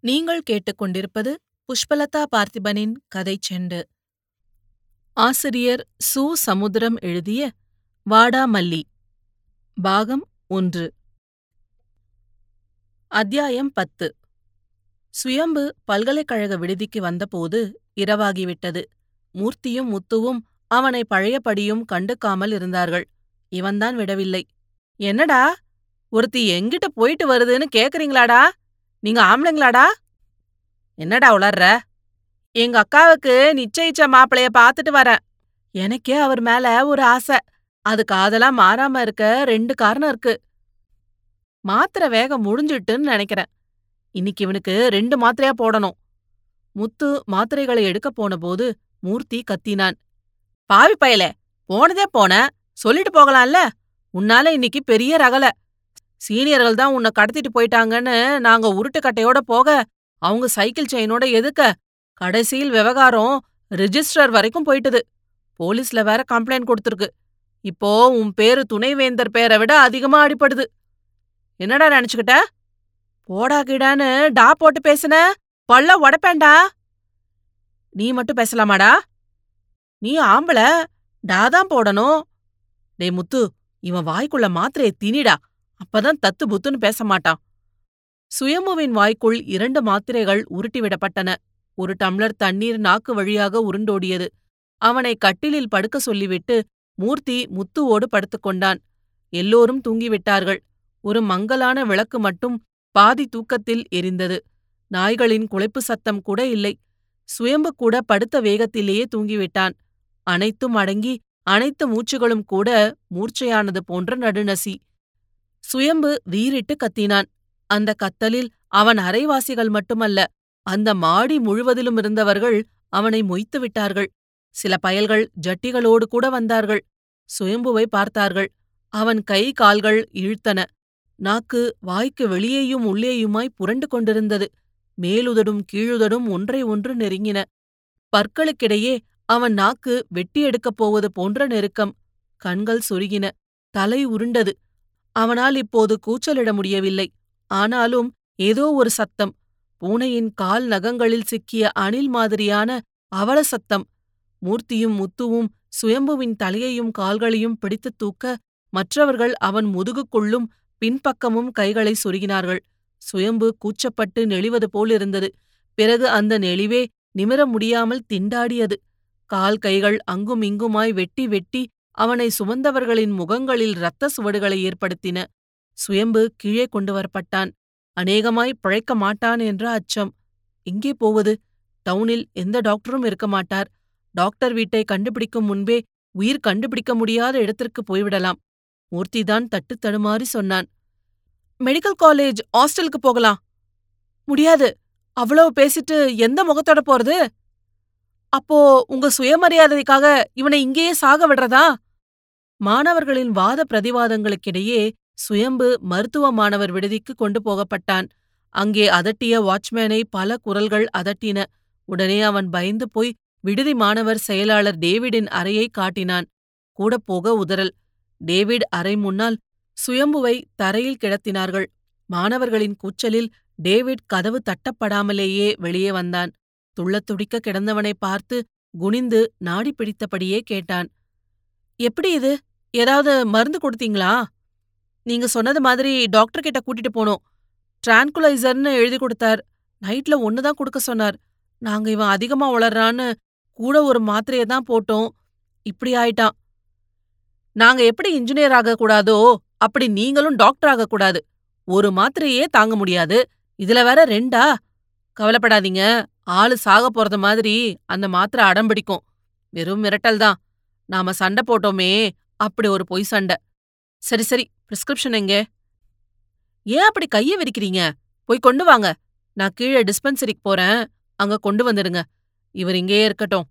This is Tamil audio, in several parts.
நீங்கள் கேட்டுக்கொண்டிருப்பது புஷ்பலதா பார்த்திபனின் கதை செண்டு. ஆசிரியர் சு. சமுத்திரம் எழுதிய வாடாமல்லி பாகம் ஒன்று. அத்தியாயம் பத்து. சுயம்பு பல்கலைக்கழக விடுதிக்கு வந்தபோது இரவாகிவிட்டது. மூர்த்தியும் முத்துவும் அவனை பழையபடியும் கண்டுக்காமல் இருந்தார்கள். இவன்தான் விடவில்லை. என்னடா? ஒருத்தி எங்கிட்ட போயிட்டு வருதுன்னு கேக்குறீங்களாடா? நீங்க ஆம்பளைங்களாடா? என்னடா உளர்ற? எங்க அக்காவுக்கு நிச்சயிச்ச மாப்பிளைய பாத்துட்டு வரேன். எனக்கே அவர் மேல ஒரு ஆசை. அது காதலா மாறாம இருக்க ரெண்டு காரணம் இருக்கு. மாத்திரை வேகம் முடிஞ்சிட்டுன்னு நினைக்கிறேன். இன்னைக்கு இவனுக்கு ரெண்டு மாத்திரையா போடணும். முத்து மாத்திரைகளை எடுக்கப் போனபோது மூர்த்தி கத்தினான். பாவி பயலே போனதே போன. சொல்லிட்டு போகலாம்ல? உன்னால இன்னைக்கு பெரிய ரகல. சீனியர்கள் தான் உன்னை கடத்திட்டு போயிட்டாங்கன்னு நாங்க உருட்டுக்கட்டையோட போக அவங்க சைக்கிள் செயினோட எதுக்க? கடைசியில் விவகாரம் ரிஜிஸ்டர் வரைக்கும் போயிட்டது. போலீஸ்ல வேற கம்ப்ளைண்ட் கொடுத்துருக்கு. இப்போ உன் பேரு துணைவேந்தர் பேரை விட அதிகமா அடிபடுது. என்னடா நினைச்சுக்கிட்ட? போடா கிடான்னு டா போட்டு பேசுன? பல்ல உடப்பேண்டா நீ மட்டும் பேசலாமாடா? நீ ஆம்பள டா தான் போடணும். டேய் முத்து இவன் வாய்க்குள்ள மாத்திரையை தினிடா. அப்பதான் தத்து புத்துன்னு பேச மாட்டான். சுயம்புவின் வாய்க்குள் இரண்டு மாத்திரைகள் உருட்டிவிடப்பட்டன. ஒரு டம்ளர் தண்ணீர் நாக்கு வழியாக உருண்டோடியது. அவனை கட்டிலில் படுக்க சொல்லிவிட்டு மூர்த்தி முத்துவோடு படுத்துக்கொண்டான் எல்லோரும் தூங்கிவிட்டார்கள். ஒரு மங்கலான விளக்கு மட்டும் பாதி தூக்கத்தில் எரிந்தது. நாய்களின் குழைப்பு சத்தம் கூட இல்லை. சுயம்பு கூட படுத்த வேகத்திலேயே தூங்கிவிட்டான். அனைத்தும் அடங்கி அனைத்து மூச்சுகளும் கூட மூர்ச்சையானது போன்ற நடுநசி. சுயம்பு வீறிட்டு கத்தினான். அந்த கத்தலில் அவன் அரைவாசிகள் மட்டுமல்ல அந்த மாடி முழுவதிலும் இருந்தவர்கள் அவனை மொய்த்து விட்டார்கள். சில பயல்கள் ஜட்டிகளோடு கூட வந்தார்கள். சுயம்புவை பார்த்தார்கள். அவன் கை கால்கள் இழுத்தன. நாக்கு வாய்க்கு வெளியேயும் உள்ளேயுமாய் புரண்டு கொண்டிருந்தது. மேலுதடும் கீழுதடும் ஒன்றை ஒன்று நெருங்கின. பற்களுக்கிடையே அவன் நாக்கு வெட்டி எடுக்கப் போவது போன்ற நெருக்கம். கண்கள் சொருகின. தலை உருண்டது. அவனால் இப்போது கூச்சலிட முடியவில்லை. ஆனாலும் ஏதோ ஒரு சத்தம். பூனையின் கால் நகங்களில் சிக்கிய அணில் மாதிரியான அவல சத்தம். மூர்த்தியும் முத்துவும் சுயம்புவின் தலையையும் கால்களையும் பிடித்துத் தூக்க மற்றவர்கள் அவன் முதுகுக்குள்ளும் பின்பக்கமும் கைகளை சொருகினார்கள். சுயம்பு கூச்சப்பட்டு நெளிவது போலிருந்தது. பிறகு அந்த நெளிவே நிமிர முடியாமல் திண்டாடியது. கால் கைகள் அங்கும் இங்குமாய் வெட்டி வெட்டி அவனை சுமந்தவர்களின் முகங்களில் இரத்த சுவடுகளை ஏற்படுத்தின. சுயம்பு கீழே கொண்டு வரப்பட்டான். அநேகமாய் பிழைக்க மாட்டான் என்ற அச்சம். எங்கே போவது? டவுனில் எந்த டாக்டரும் இருக்க மாட்டார். டாக்டர் வீட்டை கண்டுபிடிக்கும் முன்பே உயிர் கண்டுபிடிக்க முடியாத இடத்திற்கு போய்விடலாம். மூர்த்திதான் தட்டு தடுமாறி சொன்னான். மெடிக்கல் காலேஜ் ஹாஸ்டலுக்கு போகலாம். முடியாது. அவ்வளவு பேசிட்டு எந்த முகத்தோட போறது? அப்போ உங்க சுயமரியாதைக்காக இவனை இங்கேயே சாக விடுறதா மாணவர்களின் வாத பிரதிவாதங்களுக்கிடையே சுயம்பு மருத்துவ மாணவர் விடுதிக்கு கொண்டு போகப்பட்டான். அங்கே அதட்டிய வாட்ச்மேனை பல குரல்கள் அதட்டின. உடனே அவன் பயந்து போய் விடுதி மாணவர் செயலாளர் டேவிடின் அறையை காட்டினான். கூட போக உதறல். டேவிட் அறை முன்னால் சுயம்புவை தரையில் கிடத்தினார்கள். மாணவர்களின் கூச்சலில் டேவிட் கதவு தட்டப்படாமலேயே வெளியே வந்தான். துள்ளத் துடிக்க கிடந்தவனை பார்த்து குனிந்து நாடி பிடித்தபடியே கேட்டான். எப்படி இது? ஏதாவது மருந்து கொடுத்தீங்களா? நீங்க சொன்னது மாதிரி டாக்டர் கிட்ட கூட்டிட்டு போனோம். டிரான்குலைசர்னு எழுதி கொடுத்தார். நைட்ல ஒன்னு தான் கொடுக்க சொன்னார். நாங்க இவன் அதிகமா உளறான்னு கூட ஒரு மாத்திரையை தான் போட்டோம். இப்படி ஆயிட்டான். நாங்க எப்படி இன்ஜினியர் ஆகக்கூடாதோ அப்படி நீங்களும் டாக்டர் ஆகக்கூடாது. ஒரு மாத்திரையே தாங்க முடியாது. இதுல வேற ரெண்டா? கவலைப்படாதீங்க. ஆளு சாக போறது மாதிரி அந்த மாத்திரை அடம்பிடிக்கும். வெறும் மிரட்டல் தான். நாம சண்டை போட்டோமே அப்படி ஒரு பொய் சண்டை. சரி சரி பிரிஸ்கிரிப்ஷன் எங்கே? ஏன் அப்படி கைய விரிக்கிறீங்க? போய் கொண்டு வாங்க. நான் கீழே டிஸ்பென்சரிக்கு போறேன். அங்க கொண்டு வந்துடுங்க. இவர் இங்கேயே இருக்கட்டும்.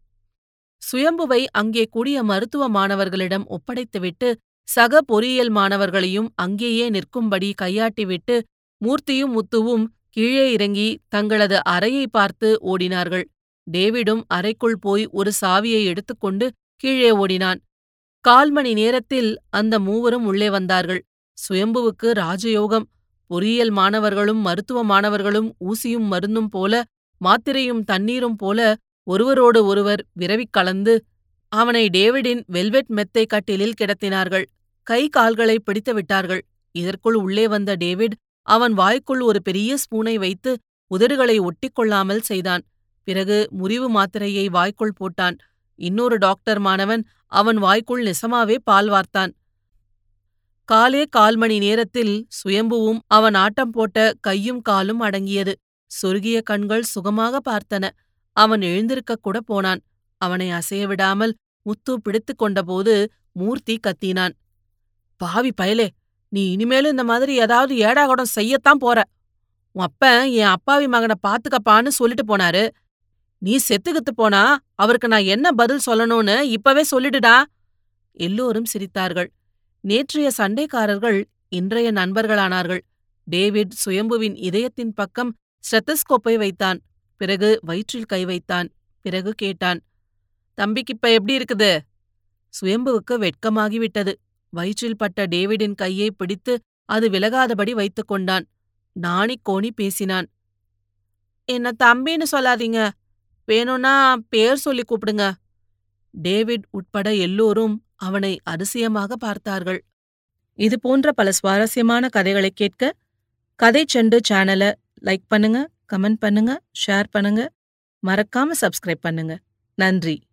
சுயம்புவை அங்கே கூடிய மருத்துவ மாணவர்களிடம் ஒப்படைத்துவிட்டு சக பொறியியல் மாணவர்களையும் அங்கேயே நிற்கும்படி கையாட்டிவிட்டு மூர்த்தியும் முத்துவும் கீழே இறங்கி தங்களது அறையை பார்த்து ஓடினார்கள். டேவிடும் அறைக்குள் போய் ஒரு சாவியை எடுத்துக்கொண்டு கீழே ஓடினான். கால் மணி நேரத்தில் அந்த மூவரும் உள்ளே வந்தார்கள். சுயம்புவுக்கு ராஜயோகம் பொறியியல் மாணவர்களும் மருத்துவ மாணவர்களும் ஊசியும் மருந்தும் போல மாத்திரையும் தண்ணீரும் போல ஒருவரோடு ஒருவர் விரவிக் கலந்து அவனை டேவிடின் வெல்வெட் மெத்தை கட்டிலில் கிடத்தினார்கள். கை கால்களை பிடித்து விட்டார்கள். இதற்குள் உள்ளே வந்த டேவிட் அவன் வாய்க்குள் ஒரு பெரிய ஸ்பூனை வைத்து உதடுகளை ஒட்டிக்கொள்ளாமல் செய்தான். பிறகு முறிவு மாத்திரையை வாய்க்குள் போட்டான். இன்னொரு டாக்டர் மாணவன் அவன் வாய்க்குள் நெசமாவே பால் வார்த்தான். காலே கால் மணி நேரத்தில் சுயம்புவும் அவன் ஆட்டம் போட்ட கையும் காலும் அடங்கியது. சொருகிய கண்கள் சுகமாக பார்த்தன. அவன் எழுந்திருக்கக் கூட போனான். அவனை அசைய விடாமல் முத்து பிடித்துக் கொண்டபோது மூர்த்தி கத்தினான். பாவி பயலே நீ இனிமேலும் இந்த மாதிரி ஏதாவது ஏடாகடம் செய்யத்தான் போற. உன் அப்ப என் அப்பாவி மகனை பாத்துக்கப்பான்னு சொல்லிட்டு போனாரு. நீ செத்துக்கித்து போனா அவருக்கு நான் என்ன பதில் சொல்லணும்னு இப்பவே சொல்லிடுடா. எல்லோரும் சிரித்தார்கள். நேற்றைய சண்டைக்காரர்கள் இன்றைய நண்பர்களானார்கள். டேவிட் சுயம்புவின் இதயத்தின் பக்கம் ஸ்டெத்தஸ்கோப்பை வைத்தான். பிறகு வயிற்றில் கை வைத்தான். பிறகு கேட்டான் தம்பிக்கு இப்ப எப்படி இருக்குது? சுயம்புவுக்கு வெட்கமாகிவிட்டது. வயிற்றில் பட்ட டேவிடின் கையை பிடித்து அது விலகாதபடி வைத்துக் கொண்டான். நாணிக் கோணி பேசினான் என்ன தம்பின்னு சொல்லாதீங்க. வேணும்னா பேர் சொல்லி கூப்பிடுங்க. டேவிட் உட்பட எல்லோரும் அவனை அதிசயமாக பார்த்தார்கள். இது போன்ற பல சுவாரஸ்யமான கதைகளை கேட்க கதை செண்டு சேனலை லைக் பண்ணுங்க கமெண்ட் பண்ணுங்க ஷேர் பண்ணுங்க. மறக்காம சப்ஸ்கிரைப் பண்ணுங்க. நன்றி.